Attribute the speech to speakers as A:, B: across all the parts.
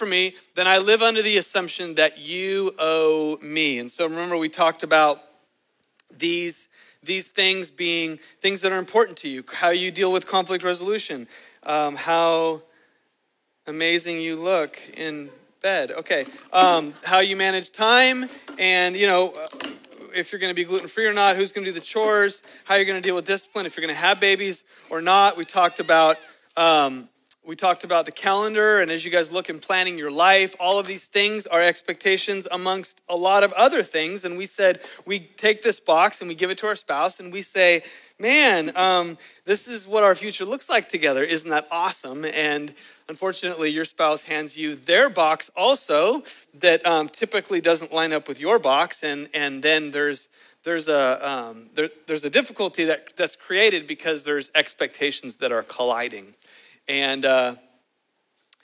A: for me, then I live under the assumption that you owe me. And so remember, we talked about these, these things being things that are important to you, how you deal with conflict resolution, um, how amazing you look in bed. Okay. Um, how you manage time, and, you know, if you're going to be gluten free or not, who's going to do the chores, how you're going to deal with discipline, if you're going to have babies or not. We talked about. Um, we talked about the calendar, and as you guys look in planning your life, all of these things are expectations amongst a lot of other things. And we said we take this box and we give it to our spouse, and we say, Man, um, this is what our future looks like together. Isn't that awesome? And unfortunately, your spouse hands you their box also that um, typically doesn't line up with your box, and, and then there's there's a um, there, there's a difficulty that that's created because there's expectations that are colliding. And uh,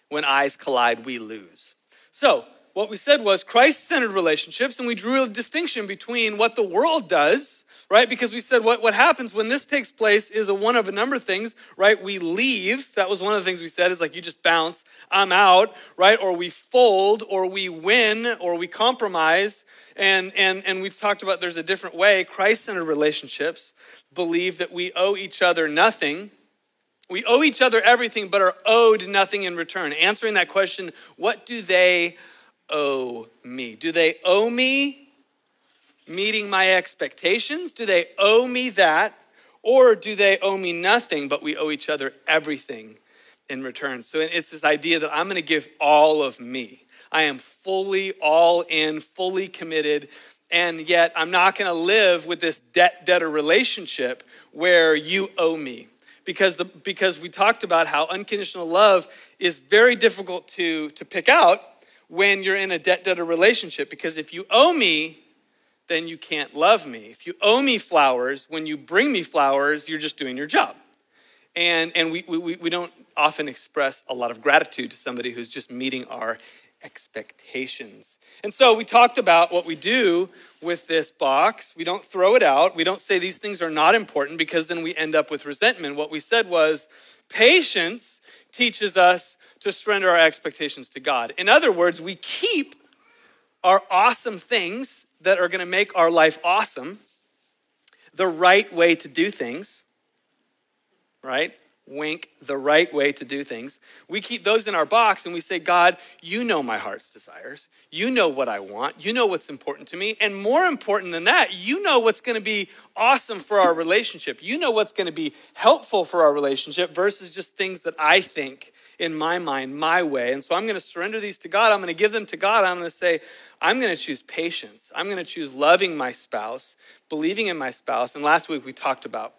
A: when eyes collide, we lose. So, what we said was Christ centered relationships, and we drew a distinction between what the world does, right? Because we said what, what happens when this takes place is a one of a number of things, right? We leave. That was one of the things we said is like you just bounce, I'm out, right? Or we fold, or we win, or we compromise. And, and, and we talked about there's a different way. Christ centered relationships believe that we owe each other nothing we owe each other everything, but are owed nothing in return. Answering that question, what do they owe me? Do they owe me meeting my expectations? Do they owe me that? Or do they owe me nothing, but we owe each other everything in return? So it's this idea that I'm going to give all of me. I am fully all in, fully committed, and yet I'm not going to live with this debt debtor relationship where you owe me because, the, because we talked about how unconditional love is very difficult to, to pick out when you're in a debt debtor relationship. Because if you owe me, then you can't love me. If you owe me flowers, when you bring me flowers, you're just doing your job. And, and we, we, we don't often express a lot of gratitude to somebody who's just meeting our expectations. And so we talked about what we do with this box. We don't throw it out. We don't say these things are not important because then we end up with resentment. What we said was patience teaches us to surrender our expectations to God. In other words, we keep our awesome things that are going to make our life awesome the right way to do things, right? Wink, the right way to do things. We keep those in our box and we say, God, you know my heart's desires. You know what I want. You know what's important to me. And more important than that, you know what's going to be awesome for our relationship. You know what's going to be helpful for our relationship versus just things that I think in my mind, my way. And so I'm going to surrender these to God. I'm going to give them to God. I'm going to say, I'm going to choose patience. I'm going to choose loving my spouse, believing in my spouse. And last week we talked about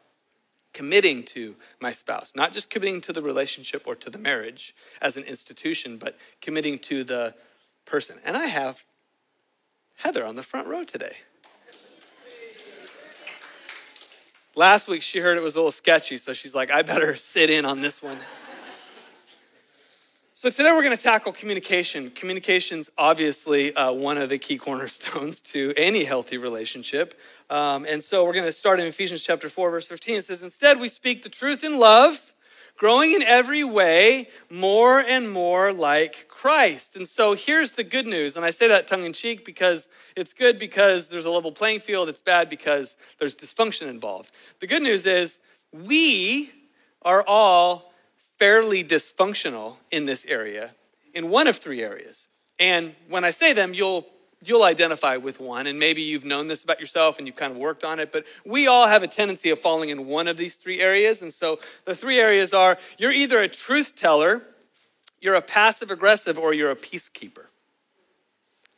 A: committing to my spouse, not just committing to the relationship or to the marriage as an institution, but committing to the person. And I have Heather on the front row today. Last week she heard it was a little sketchy, so she's like, I better sit in on this one. So today we're going to tackle communication. Communication's obviously uh, one of the key cornerstones to any healthy relationship. Um, and so we're going to start in Ephesians chapter 4, verse 15. It says, Instead, we speak the truth in love, growing in every way more and more like Christ. And so here's the good news. And I say that tongue in cheek because it's good because there's a level playing field. It's bad because there's dysfunction involved. The good news is we are all fairly dysfunctional in this area in one of three areas. And when I say them, you'll you'll identify with one and maybe you've known this about yourself and you've kind of worked on it but we all have a tendency of falling in one of these three areas. And so the three areas are you're either a truth teller you're a passive aggressive or you're a peacekeeper.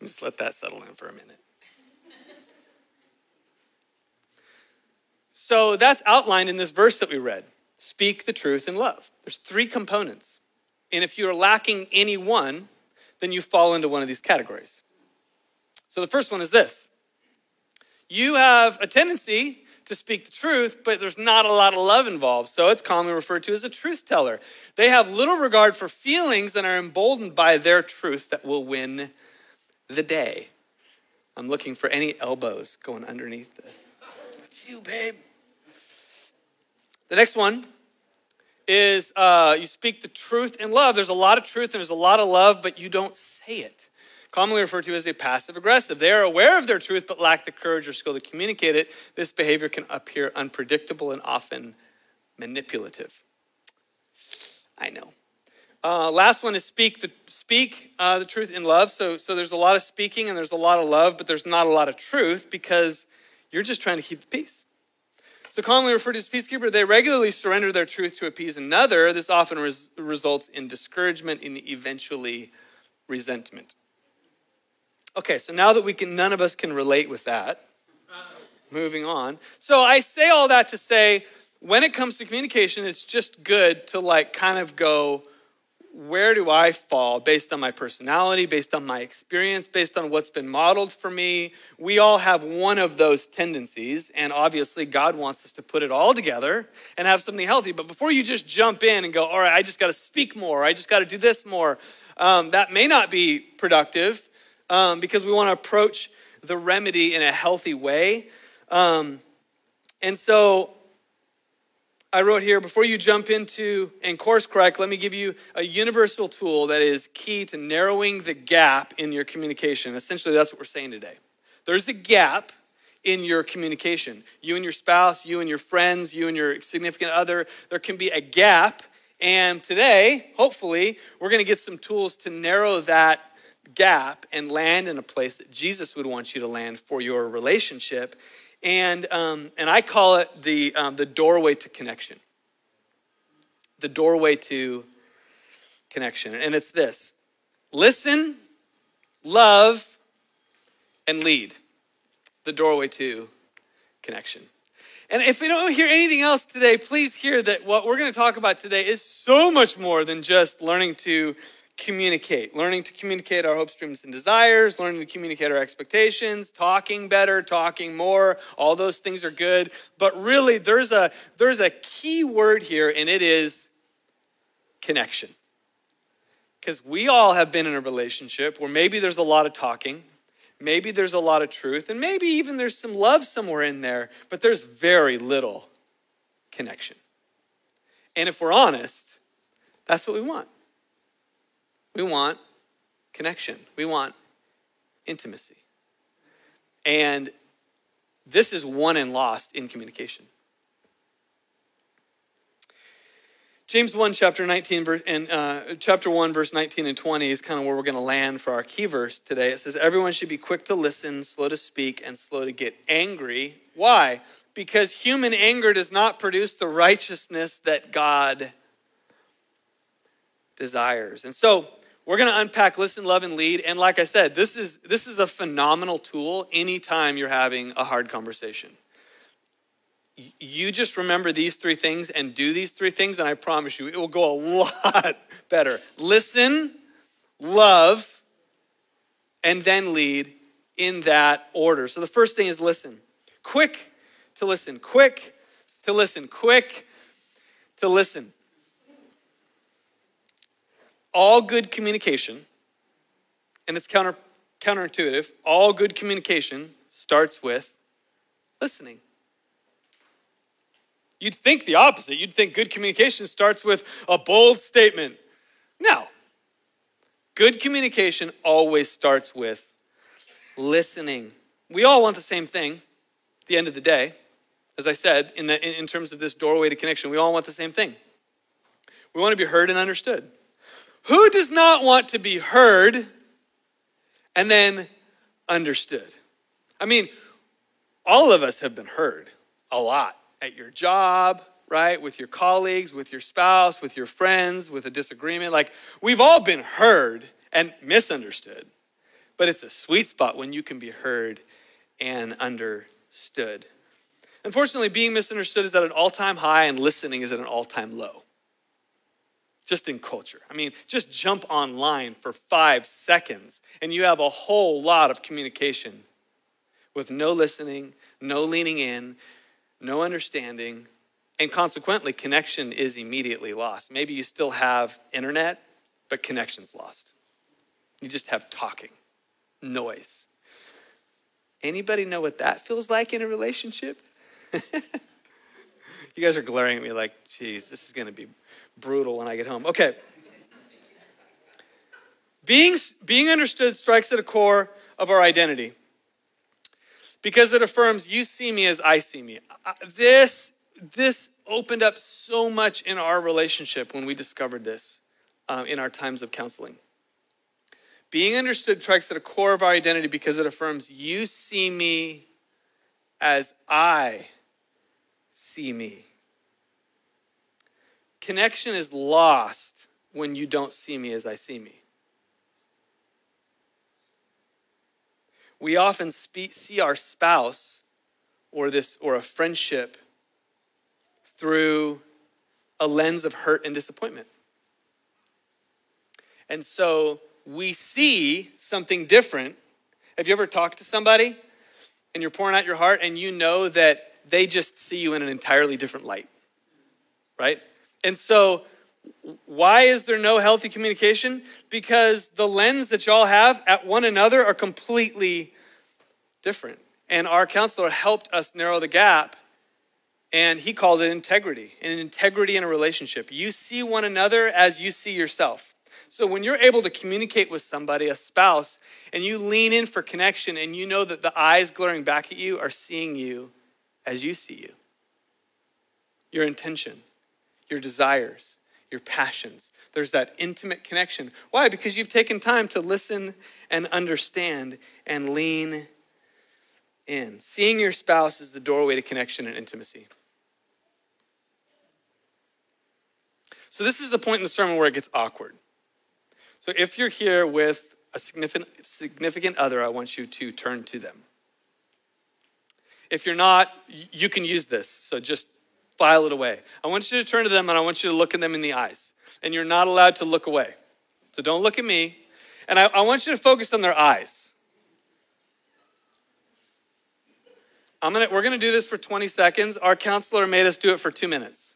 A: Just let that settle in for a minute. So that's outlined in this verse that we read speak the truth in love. There's three components. And if you're lacking any one, then you fall into one of these categories. So the first one is this you have a tendency to speak the truth, but there's not a lot of love involved. So it's commonly referred to as a truth teller. They have little regard for feelings and are emboldened by their truth that will win the day. I'm looking for any elbows going underneath the. It's you, babe. The next one is uh, you speak the truth in love. There's a lot of truth and there's a lot of love, but you don't say it. Commonly referred to as a passive aggressive. They are aware of their truth, but lack the courage or skill to communicate it. This behavior can appear unpredictable and often manipulative. I know. Uh, last one is speak the speak uh, the truth in love. So so there's a lot of speaking and there's a lot of love, but there's not a lot of truth because you're just trying to keep the peace. So commonly referred to as peacekeeper, they regularly surrender their truth to appease another. This often res- results in discouragement and eventually resentment. Okay, so now that we can, none of us can relate with that. Moving on. So I say all that to say, when it comes to communication, it's just good to like kind of go, where do I fall based on my personality, based on my experience, based on what's been modeled for me? We all have one of those tendencies, and obviously, God wants us to put it all together and have something healthy. But before you just jump in and go, all right, I just got to speak more, I just got to do this more, um, that may not be productive um, because we want to approach the remedy in a healthy way. Um, and so, I wrote here before you jump into and course correct, let me give you a universal tool that is key to narrowing the gap in your communication. Essentially, that's what we're saying today. There's a gap in your communication. You and your spouse, you and your friends, you and your significant other, there can be a gap. And today, hopefully, we're going to get some tools to narrow that gap and land in a place that Jesus would want you to land for your relationship and, um, and I call it the, um, the doorway to connection. The doorway to connection. And it's this listen, love, and lead. The doorway to connection. And if we don't hear anything else today, please hear that what we're going to talk about today is so much more than just learning to communicate, learning to communicate our hopes, dreams, and desires, learning to communicate our expectations, talking better, talking more. All those things are good. But really, there's a, there's a key word here, and it is connection. Because we all have been in a relationship where maybe there's a lot of talking, maybe there's a lot of truth, and maybe even there's some love somewhere in there, but there's very little connection. And if we're honest, that's what we want. We want connection, we want intimacy. And this is won and lost in communication. James 1, chapter 19, and uh, chapter 1, verse 19 and 20 is kind of where we're going to land for our key verse today. It says, Everyone should be quick to listen, slow to speak, and slow to get angry. Why? Because human anger does not produce the righteousness that God desires. And so, we're going to unpack listen, love, and lead. And like I said, this is, this is a phenomenal tool anytime you're having a hard conversation. You just remember these three things and do these three things, and I promise you, it will go a lot better. Listen, love, and then lead in that order. So the first thing is listen. Quick to listen, quick to listen, quick to listen all good communication, and it's counter, counterintuitive, all good communication starts with listening. You'd think the opposite. You'd think good communication starts with a bold statement. No. Good communication always starts with listening. We all want the same thing at the end of the day. As I said, in, the, in terms of this doorway to connection, we all want the same thing. We want to be heard and understood. Who does not want to be heard and then understood? I mean, all of us have been heard a lot at your job, right? With your colleagues, with your spouse, with your friends, with a disagreement. Like, we've all been heard and misunderstood. But it's a sweet spot when you can be heard and understood. Unfortunately, being misunderstood is at an all time high and listening is at an all time low just in culture. I mean, just jump online for five seconds and you have a whole lot of communication with no listening, no leaning in, no understanding, and consequently, connection is immediately lost. Maybe you still have internet, but connection's lost. You just have talking, noise. Anybody know what that feels like in a relationship? you guys are glaring at me like, geez, this is to be brutal when I get home. Okay. Being, being understood strikes at a core of our identity because it affirms you see me as I see me. This, this opened up so much in our relationship when we discovered this um, in our times of counseling. Being understood strikes at a core of our identity because it affirms you see me as I see me. Connection is lost when you don't see me as I see me. We often speak, see our spouse or this or a friendship through a lens of hurt and disappointment. And so we see something different. Have you ever talked to somebody and you're pouring out your heart and you know that they just see you in an entirely different light? Right? And so why is there no healthy communication? Because the lens that y'all have at one another are completely different. And our counselor helped us narrow the gap, and he called it integrity, an integrity in a relationship. You see one another as you see yourself. So when you're able to communicate with somebody, a spouse, and you lean in for connection and you know that the eyes glaring back at you are seeing you as you see you, your intention, your desires, your passions. There's that intimate connection. Why? Because you've taken time to listen and understand and lean in. Seeing your spouse is the doorway to connection and intimacy. So, this is the point in the sermon where it gets awkward. So if you're here with a significant, significant other, I want you to turn to them. If you're not, you can use this. So just file it away. I want you to turn to them and I want you to look at them in the eyes. And you're not allowed to look away. So don't look at me. And I, I want you to focus on their eyes. I'm gonna, we're going to do this for 20 seconds. Our counselor made us do it for two minutes.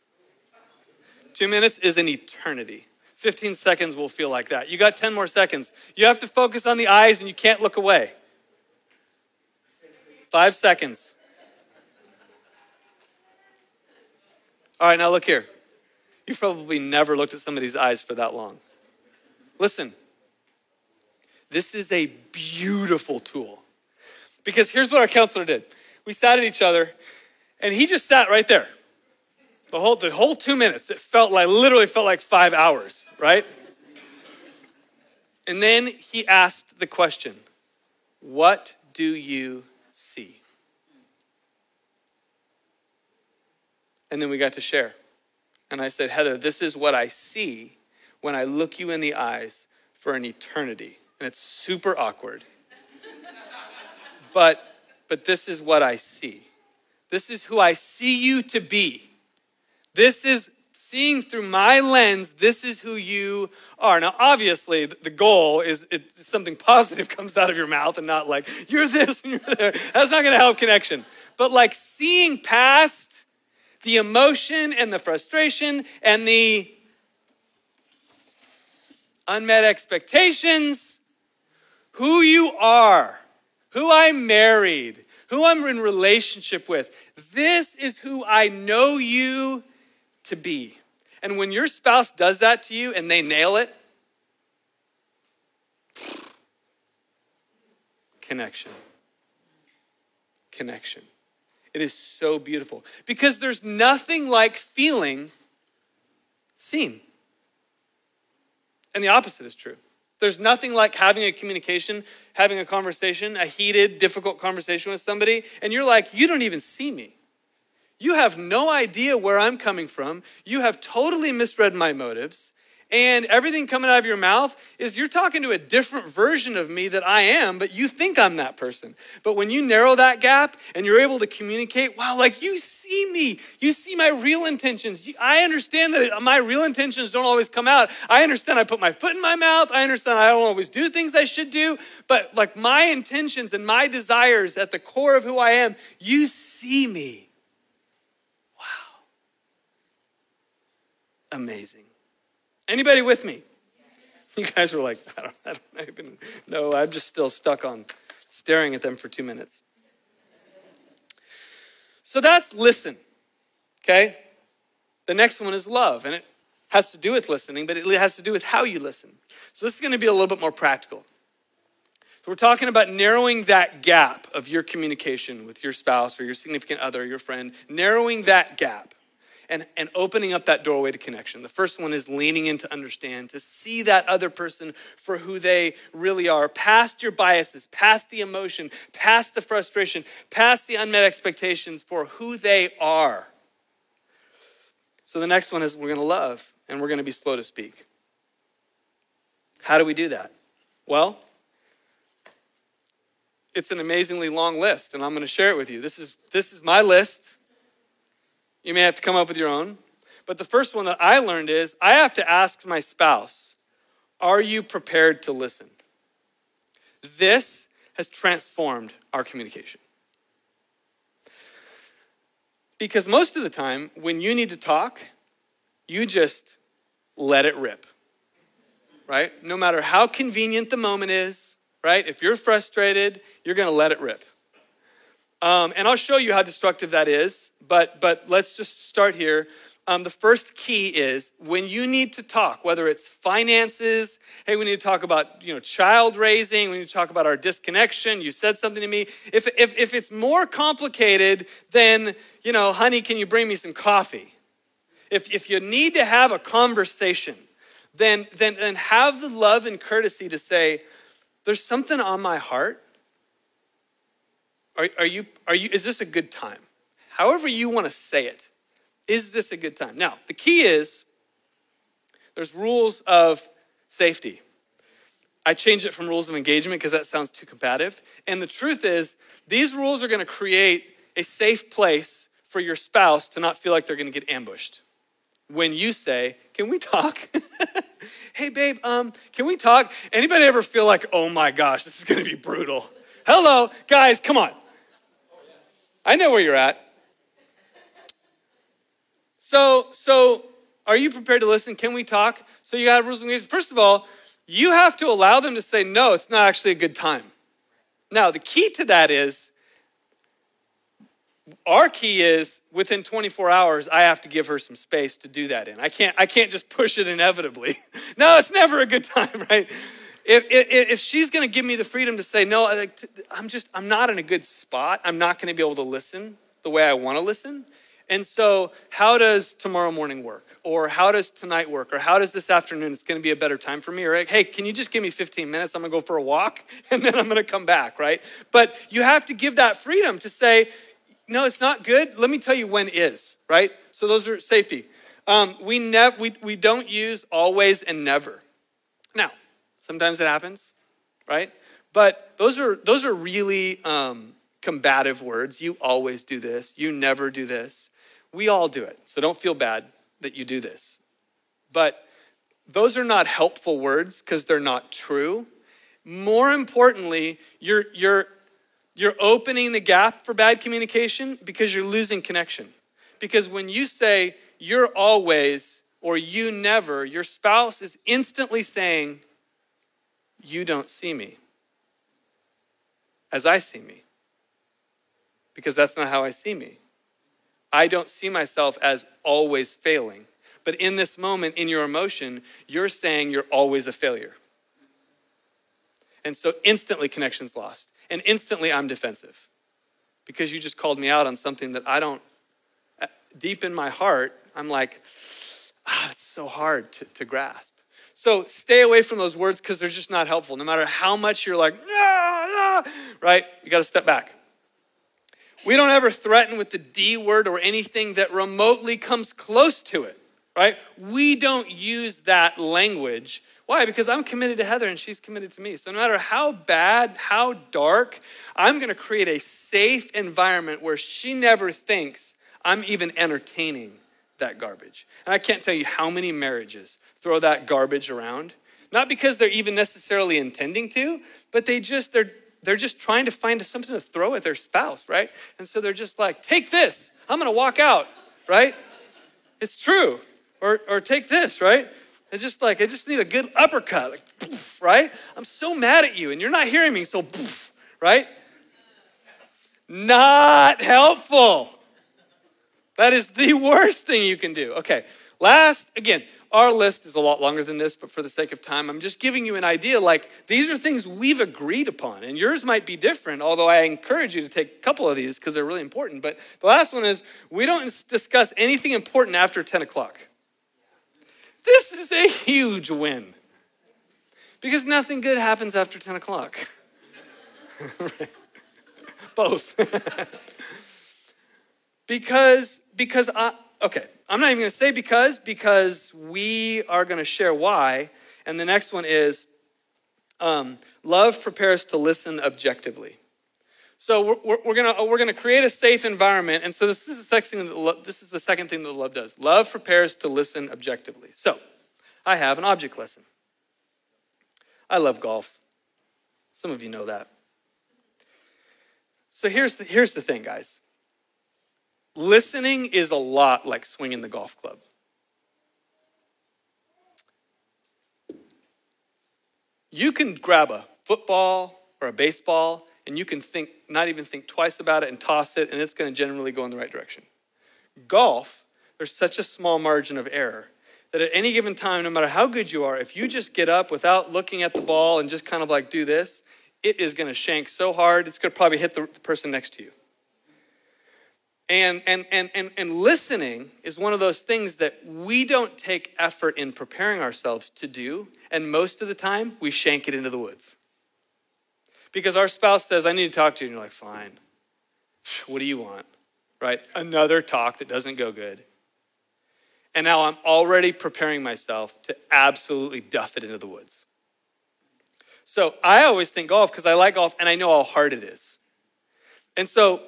A: Two minutes is an eternity. 15 seconds will feel like that. You got 10 more seconds. You have to focus on the eyes and you can't look away. Five seconds. All right, now look here. You've probably never looked at somebody's eyes for that long. Listen, this is a beautiful tool. Because here's what our counselor did we sat at each other, and he just sat right there. The whole, the whole two minutes, it felt like, literally felt like five hours, right? And then he asked the question, What do you see? And then we got to share. And I said, Heather, this is what I see when I look you in the eyes for an eternity. And it's super awkward. but but this is what I see. This is who I see you to be. This is seeing through my lens, this is who you are. Now, obviously, the goal is it, something positive comes out of your mouth and not like, you're this and you're there. That's not going to help connection. But like seeing past the emotion and the frustration and the unmet expectations, who you are, who I married, who I'm in relationship with. This is who I know you to be. And when your spouse does that to you and they nail it, connection. Connection. It is so beautiful because there's nothing like feeling seen. And the opposite is true. There's nothing like having a communication, having a conversation, a heated, difficult conversation with somebody, and you're like, you don't even see me. You have no idea where I'm coming from. You have totally misread my motives. And everything coming out of your mouth is you're talking to a different version of me that I am, but you think I'm that person. But when you narrow that gap and you're able to communicate, wow, like you see me, you see my real intentions. I understand that my real intentions don't always come out. I understand I put my foot in my mouth. I understand I don't always do things I should do, but like my intentions and my desires at the core of who I am, you see me. Wow. Amazing. Anybody with me? You guys were like, I don't, I don't even know. I'm just still stuck on staring at them for two minutes. So that's listen, okay? The next one is love. And it has to do with listening, but it has to do with how you listen. So this is going to be a little bit more practical. So we're talking about narrowing that gap of your communication with your spouse or your significant other, your friend, narrowing that gap and, and opening up that doorway to connection. The first one is leaning in to understand, to see that other person for who they really are, past your biases, past the emotion, past the frustration, past the unmet expectations for who they are. So the next one is we're going to love and we're going to be slow to speak. How do we do that? Well, it's an amazingly long list, and I'm going to share it with you. This is, this is my list. You may have to come up with your own. But the first one that I learned is I have to ask my spouse, Are you prepared to listen? This has transformed our communication. Because most of the time, when you need to talk, you just let it rip, right? No matter how convenient the moment is, right? If you're frustrated, you're going to let it rip. Um, and I'll show you how destructive that is, but, but let's just start here. Um, the first key is when you need to talk, whether it's finances, hey, we need to talk about you know child raising, we need to talk about our disconnection. You said something to me. If, if, if it's more complicated than, you know, honey, can you bring me some coffee? If, if you need to have a conversation, then, then, then have the love and courtesy to say, there's something on my heart are, are, you, are you, is this a good time? However, you want to say it, is this a good time? Now, the key is there's rules of safety. I changed it from rules of engagement because that sounds too combative. And the truth is, these rules are going to create a safe place for your spouse to not feel like they're going to get ambushed. When you say, "Can we talk?" hey, babe, um, can we talk? Anybody ever feel like, "Oh my gosh, this is going to be brutal"? Hello, guys, come on. I know where you're at. So, so are you prepared to listen? Can we talk? So you got rules and regulations. First of all, you have to allow them to say, no, it's not actually a good time. Now, the key to that is our key is within 24 hours, I have to give her some space to do that in. I can't, I can't just push it inevitably. no, it's never a good time, right? If, if, if she's going to give me the freedom to say, no, I'm just, I'm not in a good spot, I'm not going to be able to listen the way I want to listen. And so, how does tomorrow morning work? Or how does tonight work? Or how does this afternoon? It's going to be a better time for me. Or, hey, can you just give me 15 minutes? I'm going to go for a walk and then I'm going to come back, right? But you have to give that freedom to say, no, it's not good. Let me tell you when is, right? So, those are safety. Um, we, nev- we, we don't use always and never. Now, Sometimes it happens, right? But those are those are really um, combative words. You always do this. You never do this. We all do it. So don't feel bad that you do this. But those are not helpful words because they're not true. More importantly, you're you're you're opening the gap for bad communication because you're losing connection. Because when you say you're always or you never, your spouse is instantly saying, you don't see me as I see me. Because that's not how I see me. I don't see myself as always failing. But in this moment, in your emotion, you're saying you're always a failure. And so instantly connection's lost. And instantly I'm defensive. Because you just called me out on something that I don't, uh, deep in my heart, I'm like, ah, it's so hard to, to grasp. So stay away from those words because they're just not helpful. No matter how much you're like, ah, ah, right? You got to step back. We don't ever threaten with the D word or anything that remotely comes close to it, right? We don't use that language. Why? Because I'm committed to Heather and she's committed to me. So no matter how bad, how dark, I'm going to create a safe environment where she never thinks I'm even entertaining that garbage. And I can't tell you how many marriages throw that garbage around. Not because they're even necessarily intending to, but they just they're they're just trying to find something to throw at their spouse, right? And so they're just like, "Take this. I'm going to walk out." Right? It's true. Or or take this, right? It's just like I just need a good uppercut, like, poof, right? I'm so mad at you and you're not hearing me, so poof, right? Not helpful. That is the worst thing you can do. Okay, last, again, our list is a lot longer than this, but for the sake of time, I'm just giving you an idea like these are things we've agreed upon, and yours might be different, although I encourage you to take a couple of these because they're really important. But the last one is we don't discuss anything important after 10 o'clock. This is a huge win because nothing good happens after 10 o'clock. Both. because, because I, okay, I'm not even going to say because, because we are going to share why. And the next one is um, love prepares to listen objectively. So we're, we're, gonna we're gonna create a safe environment, and so this, this is the thing that this is the second thing that love does. Love prepares to listen objectively. So I have an object lesson. I love golf. Some of you know that. So here's the, here's the thing, guys. Listening is a lot like swinging the golf club. You can grab a football or a baseball and you can think, not even think twice about it and toss it, and it's going to generally go in the right direction. Golf, there's such a small margin of error that at any given time, no matter how good you are, if you just get up without looking at the ball and just kind of like do this, it is going to shank so hard, it's going to probably hit the person next to you. And, and, and, and, and listening is one of those things that we don't take effort in preparing ourselves to do. And most of the time, we shank it into the woods. Because our spouse says, I need to talk to you. And you're like, fine. What do you want? Right? Another talk that doesn't go good. And now I'm already preparing myself to absolutely duff it into the woods. So I always think golf because I like golf and I know how hard it is. And so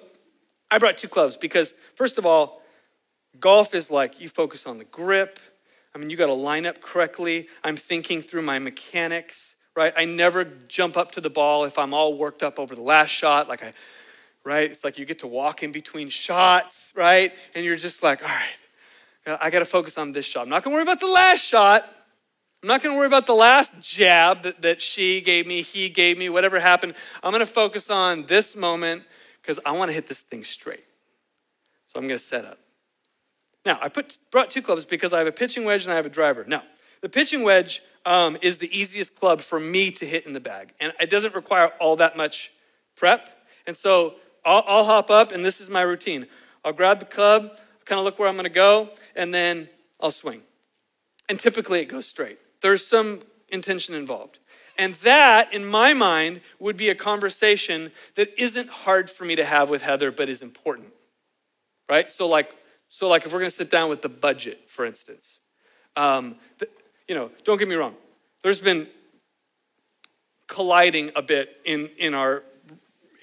A: I brought two clubs because, first of all, golf is like you focus on the grip. I mean, you got to line up correctly. I'm thinking through my mechanics, right? I never jump up to the ball if I'm all worked up over the last shot. Like I, right? It's like you get to walk in between shots, right? And you're just like, all right, I got to focus on this shot. I'm not going to worry about the last shot. I'm not going to worry about the last jab that, that she gave me, he gave me, whatever happened. I'm going to focus on this moment because I want to hit this thing straight. So I'm going to set up. Now, I put, brought two clubs because I have a pitching wedge and I have a driver. Now, the pitching wedge um, is the easiest club for me to hit in the bag, and it doesn't require all that much prep. And so I'll, I'll hop up, and this is my routine. I'll grab the club, kind of look where I'm going to go, and then I'll swing. And typically it goes straight. There's some intention involved. And that, in my mind, would be a conversation that isn't hard for me to have with Heather, but is important. Right? So, like, so like if we're going to sit down with the budget, for instance, um, the, you know, don't get me wrong. There's been colliding a bit in in our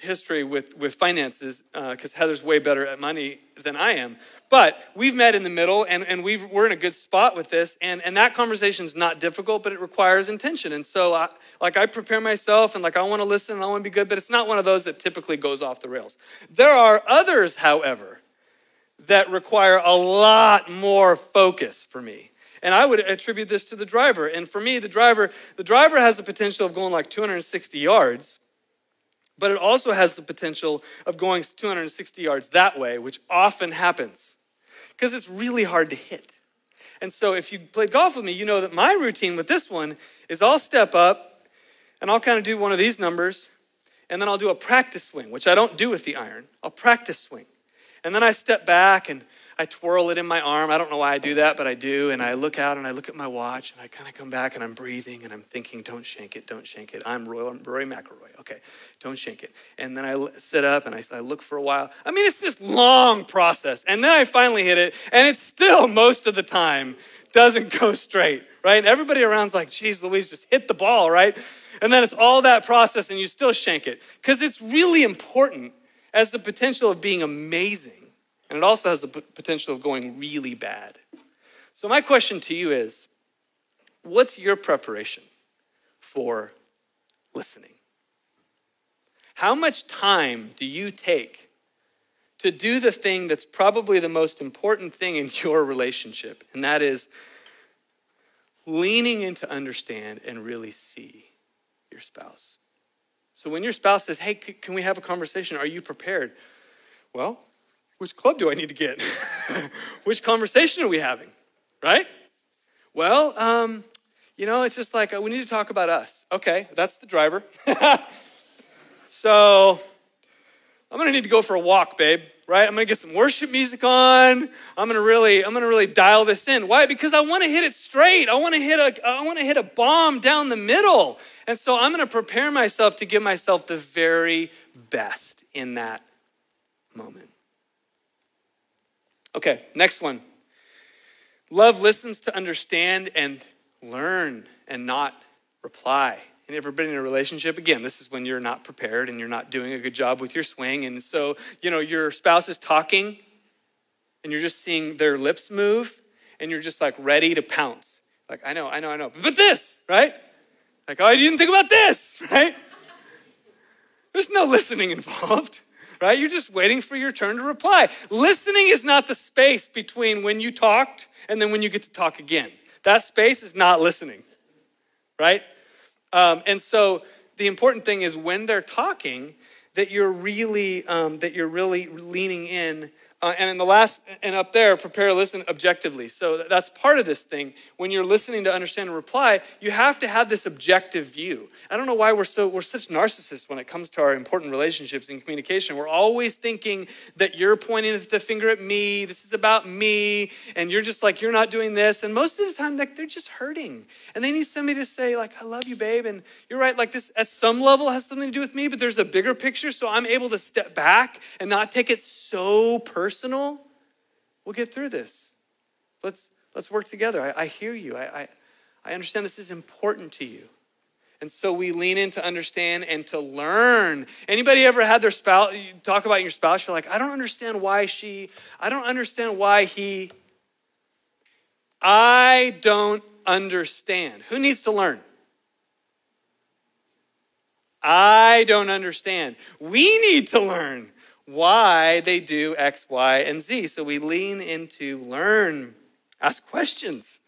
A: history with with finances because uh, Heather's way better at money than I am. But we've met in the middle and, and we are in a good spot with this. And, and that conversation is not difficult, but it requires intention. And so, I, like, I prepare myself and, like, I want to listen and I want to be good, but it's not one of those that typically goes off the rails. There are others, however, that require a lot more focus for me. And I would attribute this to the driver. And for me, the driver, the driver has the potential of going like 260 yards, but it also has the potential of going 260 yards that way, which often happens because it's really hard to hit. And so if you played golf with me, you know that my routine with this one is I'll step up and I'll kind of do one of these numbers and then I'll do a practice swing, which I don't do with the iron. I'll practice swing. And then I step back and I twirl it in my arm. I don't know why I do that, but I do. And I look out and I look at my watch and I kind of come back and I'm breathing and I'm thinking, don't shank it, don't shank it. I'm Rory, I'm Rory McIlroy. Okay, don't shank it. And then I sit up and I, I look for a while. I mean, it's this long process. And then I finally hit it and it still, most of the time, doesn't go straight, right? And everybody around's like, geez, Louise, just hit the ball, right? And then it's all that process and you still shank it because it's really important as the potential of being amazing and it also has the potential of going really bad. So, my question to you is what's your preparation for listening? How much time do you take to do the thing that's probably the most important thing in your relationship? And that is leaning in to understand and really see your spouse. So when your spouse says, Hey, can we have a conversation? Are you prepared? Well, which club do I need to get? which conversation are we having? Right? Well, um, you know, it's just like uh, we need to talk about us. Okay, that's the driver. so I'm gonna need to go for a walk, babe. Right? I'm gonna get some worship music on. I'm gonna really, I'm gonna really dial this in. Why? Because I want to hit it straight. I want to hit a, I want to hit a bomb down the middle. And so I'm gonna prepare myself to give myself the very best in that moment. Okay, next one. Love listens to understand and learn and not reply. And ever been in a relationship? Again, this is when you're not prepared and you're not doing a good job with your swing. And so, you know, your spouse is talking and you're just seeing their lips move and you're just like ready to pounce. Like, I know, I know, I know. But this, right? Like, oh, you didn't think about this, right? There's no listening involved, right? You're just waiting for your turn to reply. Listening is not the space between when you talked and then when you get to talk again. That space is not listening, right? Um, and so the important thing is when they're talking, that you're really um, that you're really leaning in uh, and in the last, and up there, prepare, listen objectively. So that's part of this thing. When you're listening to understand and reply, you have to have this objective view. I don't know why we're so we're such narcissists when it comes to our important relationships and communication. We're always thinking that you're pointing the finger at me. This is about me, and you're just like you're not doing this. And most of the time, like they're just hurting, and they need somebody to say like I love you, babe. And you're right, like this at some level has something to do with me, but there's a bigger picture, so I'm able to step back and not take it so personally personal, we'll get through this. Let's, let's work together. I, I hear you. I, I, I understand this is important to you. And so we lean in to understand and to learn. Anybody ever had their spouse talk about your spouse? You're like, I don't understand why she, I don't understand why he. I don't understand. Who needs to learn? I don't understand. We need to learn why they do X, Y, and Z. So we lean into learn, ask questions.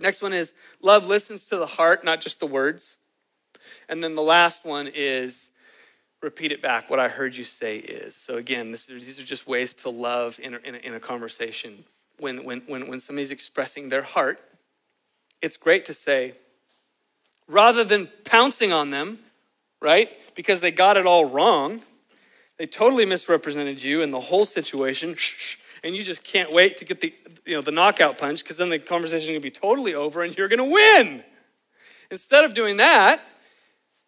A: Next one is love listens to the heart, not just the words. And then the last one is repeat it back. What I heard you say is. So again, this, these are just ways to love in a, in a, in a conversation. When, when, when, when somebody's expressing their heart, it's great to say, rather than pouncing on them, right? Because they got it all wrong they totally misrepresented you and the whole situation, and you just can't wait to get the, you know, the knockout punch because then the conversation is going to be totally over and you're going to win. Instead of doing that,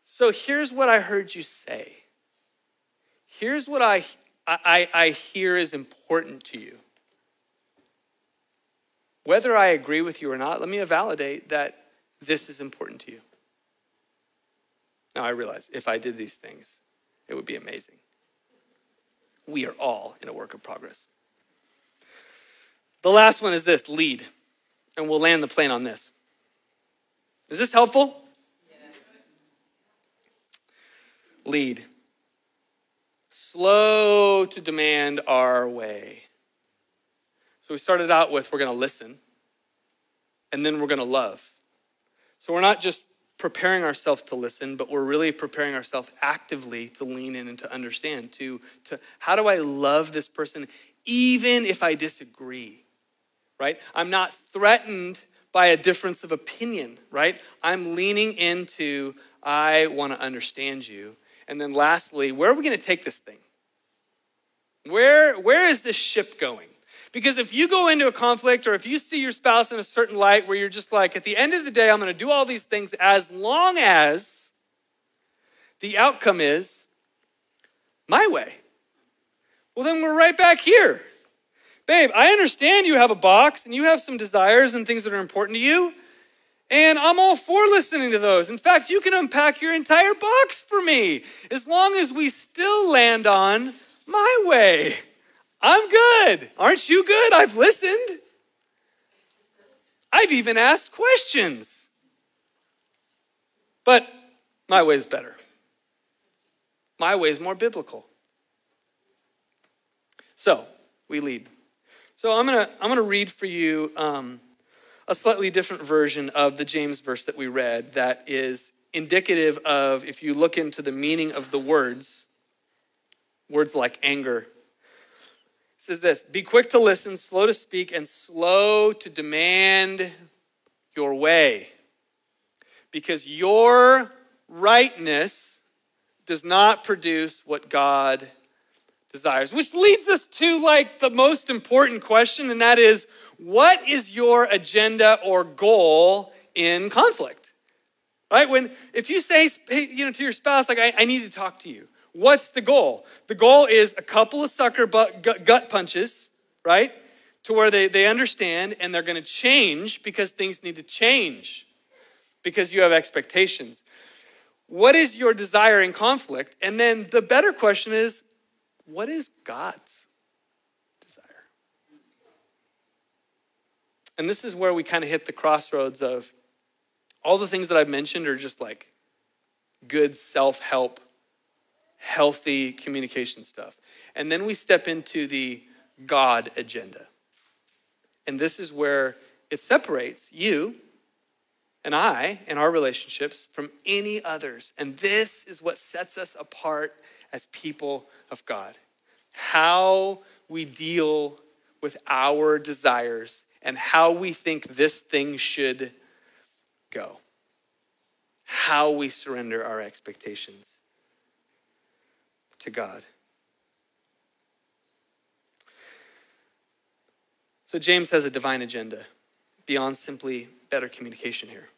A: so here's what I heard you say. Here's what I, I, I hear is important to you. Whether I agree with you or not, let me validate that this is important to you. Now, I realize if I did these things, it would be amazing we are all in a work of progress. The last one is this lead, and we'll land the plane on this. Is this helpful? Yes. Lead. Slow to demand our way. So we started out with we're going to listen, and then we're going to love. So we're not just preparing ourselves to listen, but we're really preparing ourselves actively to lean in and to understand. To, to how do I love this person even if I disagree? Right? I'm not threatened by a difference of opinion, right? I'm leaning into I want to understand you. And then lastly, where are we going to take this thing? Where, where is this ship going? Because if you go into a conflict or if you see your spouse in a certain light where you're just like, at the end of the day, I'm going to do all these things as long as the outcome is my way. Well, then we're right back here. Babe, I understand you have a box and you have some desires and things that are important to you. And I'm all for listening to those. In fact, you can unpack your entire box for me as long as we still land on my way. I'm good. Aren't you good? I've listened. I've even asked questions. But my way is better. My way is more biblical. So we lead. So I'm gonna I'm gonna read for you um, a slightly different version of the James verse that we read that is indicative of if you look into the meaning of the words, words like anger says this Be quick to listen, slow to speak, and slow to demand your way. Because your rightness does not produce what God desires. Which leads us to like the most important question, and that is what is your agenda or goal in conflict? Right? When if you say you know to your spouse, like I, I need to talk to you, what's the goal? The goal is a couple of sucker butt, gut punches, right? To where they, they understand and they're going to change because things need to change because you have expectations. What is your desire in conflict? And then the better question is, what is God's desire? And this is where we kind of hit the crossroads of all the things that I've mentioned are just like good self help, healthy communication stuff. And then we step into the God agenda. And this is where it separates you and I and our relationships from any others. And this is what sets us apart as people of God. How we deal with our desires and how we think this thing should go. How we surrender our expectations to God. So, James has a divine agenda beyond simply better communication here.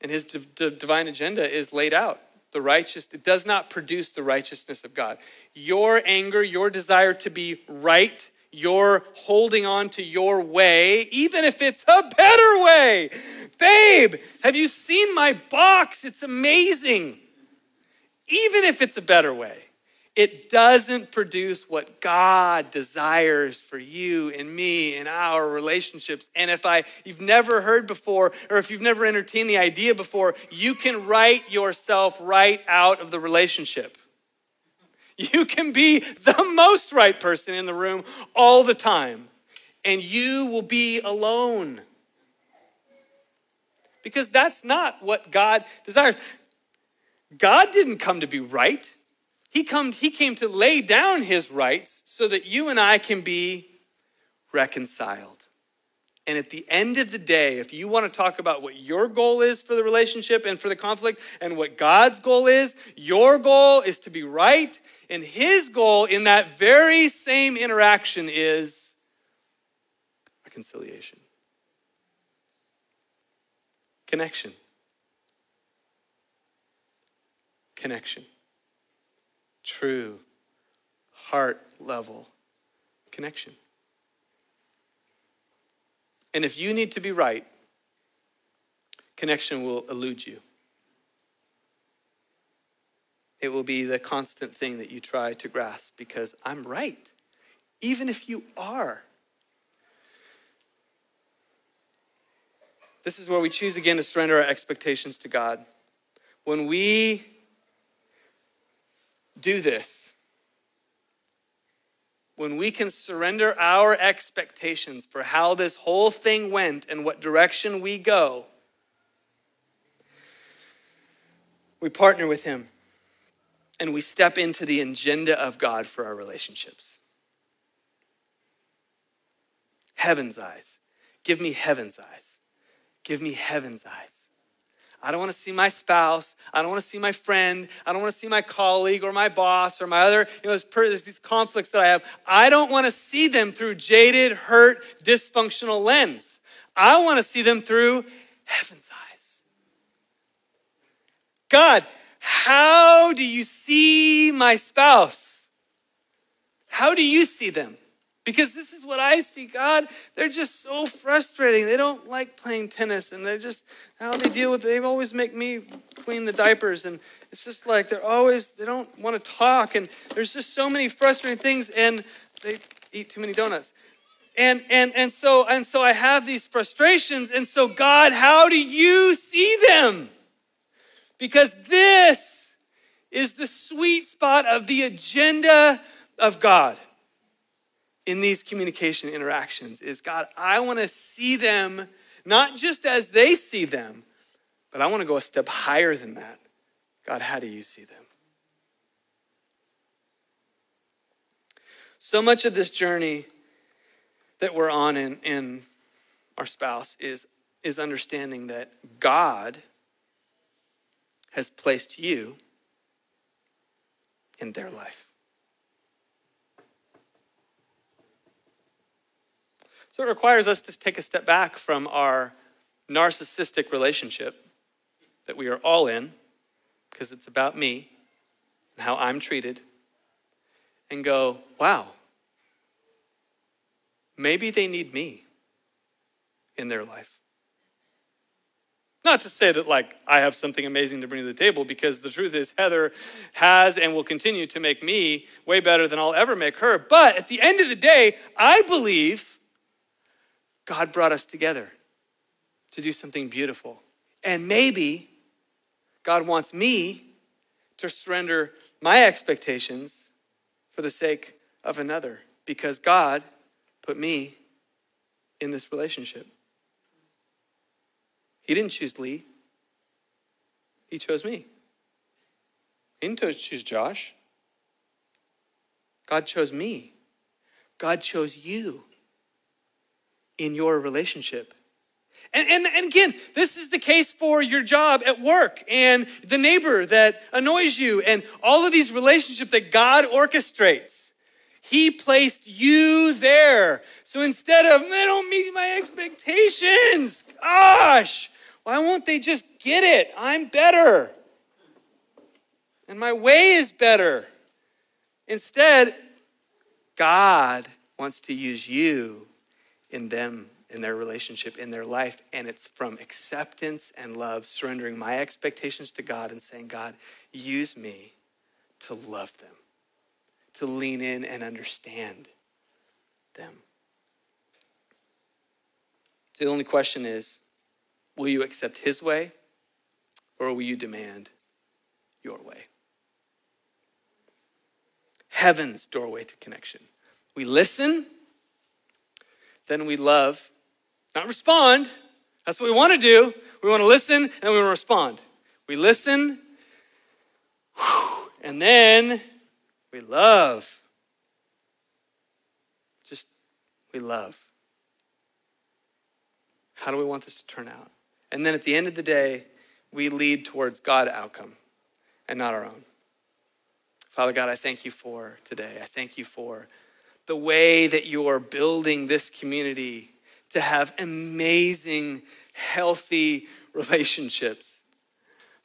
A: And his divine agenda is laid out. The righteous, it does not produce the righteousness of God. Your anger, your desire to be right, your holding on to your way, even if it's a better way. Babe, have you seen my box? It's amazing. Even if it's a better way it doesn't produce what God desires for you and me in our relationships. And if I you've never heard before or if you've never entertained the idea before, you can write yourself right out of the relationship. You can be the most right person in the room all the time and you will be alone. Because that's not what God desires. God didn't come to be right. He, come, he came to lay down his rights so that you and I can be reconciled. And at the end of the day, if you want to talk about what your goal is for the relationship and for the conflict and what God's goal is, your goal is to be right. And his goal in that very same interaction is reconciliation, connection. Connection true, heart level connection. And if you need to be right, connection will elude you. It will be the constant thing that you try to grasp because I'm right, even if you are. This is where we choose again to surrender our expectations to God. When we do this, when we can surrender our expectations for how this whole thing went and what direction we go, we partner with Him and we step into the agenda of God for our relationships. Heaven's eyes. Give me heaven's eyes. Give me heaven's eyes. I don't want to see my spouse. I don't want to see my friend. I don't want to see my colleague or my boss or my other, you know, there's these conflicts that I have. I don't want to see them through jaded, hurt, dysfunctional lens. I want to see them through heaven's eyes. God, how do you see my spouse? How do you see them? Because this is what I see, God. They're just so frustrating. They don't like playing tennis, and they're just how they deal with. It. They always make me clean the diapers, and it's just like they're always they don't want to talk, and there's just so many frustrating things, and they eat too many donuts, and and and so and so I have these frustrations, and so God, how do you see them? Because this is the sweet spot of the agenda of God in these communication interactions is God, I want to see them not just as they see them, but I want to go a step higher than that. God, how do you see them? So much of this journey that we're on in, in our spouse is, is understanding that God has placed you in their life. So it requires us to take a step back from our narcissistic relationship that we are all in, because it's about me and how I'm treated, and go, wow, maybe they need me in their life. Not to say that, like, I have something amazing to bring to the table, because the truth is, Heather has and will continue to make me way better than I'll ever make her. But at the end of the day, I believe God brought us together to do something beautiful. And maybe God wants me to surrender my expectations for the sake of another, because God put me in this relationship. He didn't choose Lee, he chose me. He didn't choose Josh. God chose me. God chose you in your relationship. And, and, and, again, this is the case for your job at work and the neighbor that annoys you and all of these relationships that God orchestrates. He placed you there. So instead of, they don't meet my expectations, gosh, why won't they just get it? I'm better. And my way is better. Instead, God wants to use you in them, in their relationship, in their life. And it's from acceptance and love, surrendering my expectations to God and saying, God, use me to love them, to lean in and understand them. So the only question is Will you accept his way or will you demand your way? Heaven's doorway to connection. We listen, then we love, not respond. That's what we want to do. We want to listen and we want to respond. We listen, and then we love. Just, we love. How do we want this to turn out? And then at the end of the day, we lead towards God outcome and not our own. Father God, I thank you for today. I thank you for the way that you are building this community to have amazing, healthy relationships.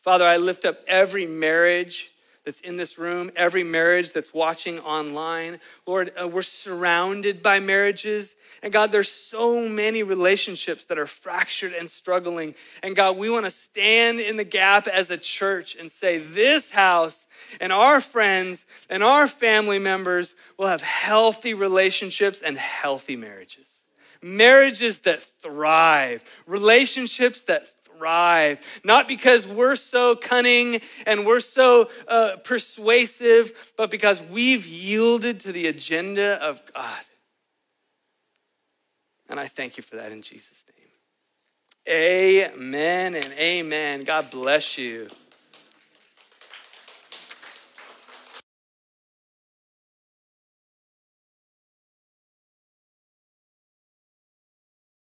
A: Father, I lift up every marriage that's in this room, every marriage that's watching online. Lord, uh, we're surrounded by marriages. And God, there's so many relationships that are fractured and struggling. And God, we want to stand in the gap as a church and say, this house and our friends and our family members will have healthy relationships and healthy marriages. Marriages that thrive, relationships that thrive. Not because we're so cunning and we're so uh, persuasive, but because we've yielded to the agenda of God. And I thank you for that in Jesus' name. Amen and amen. God bless you.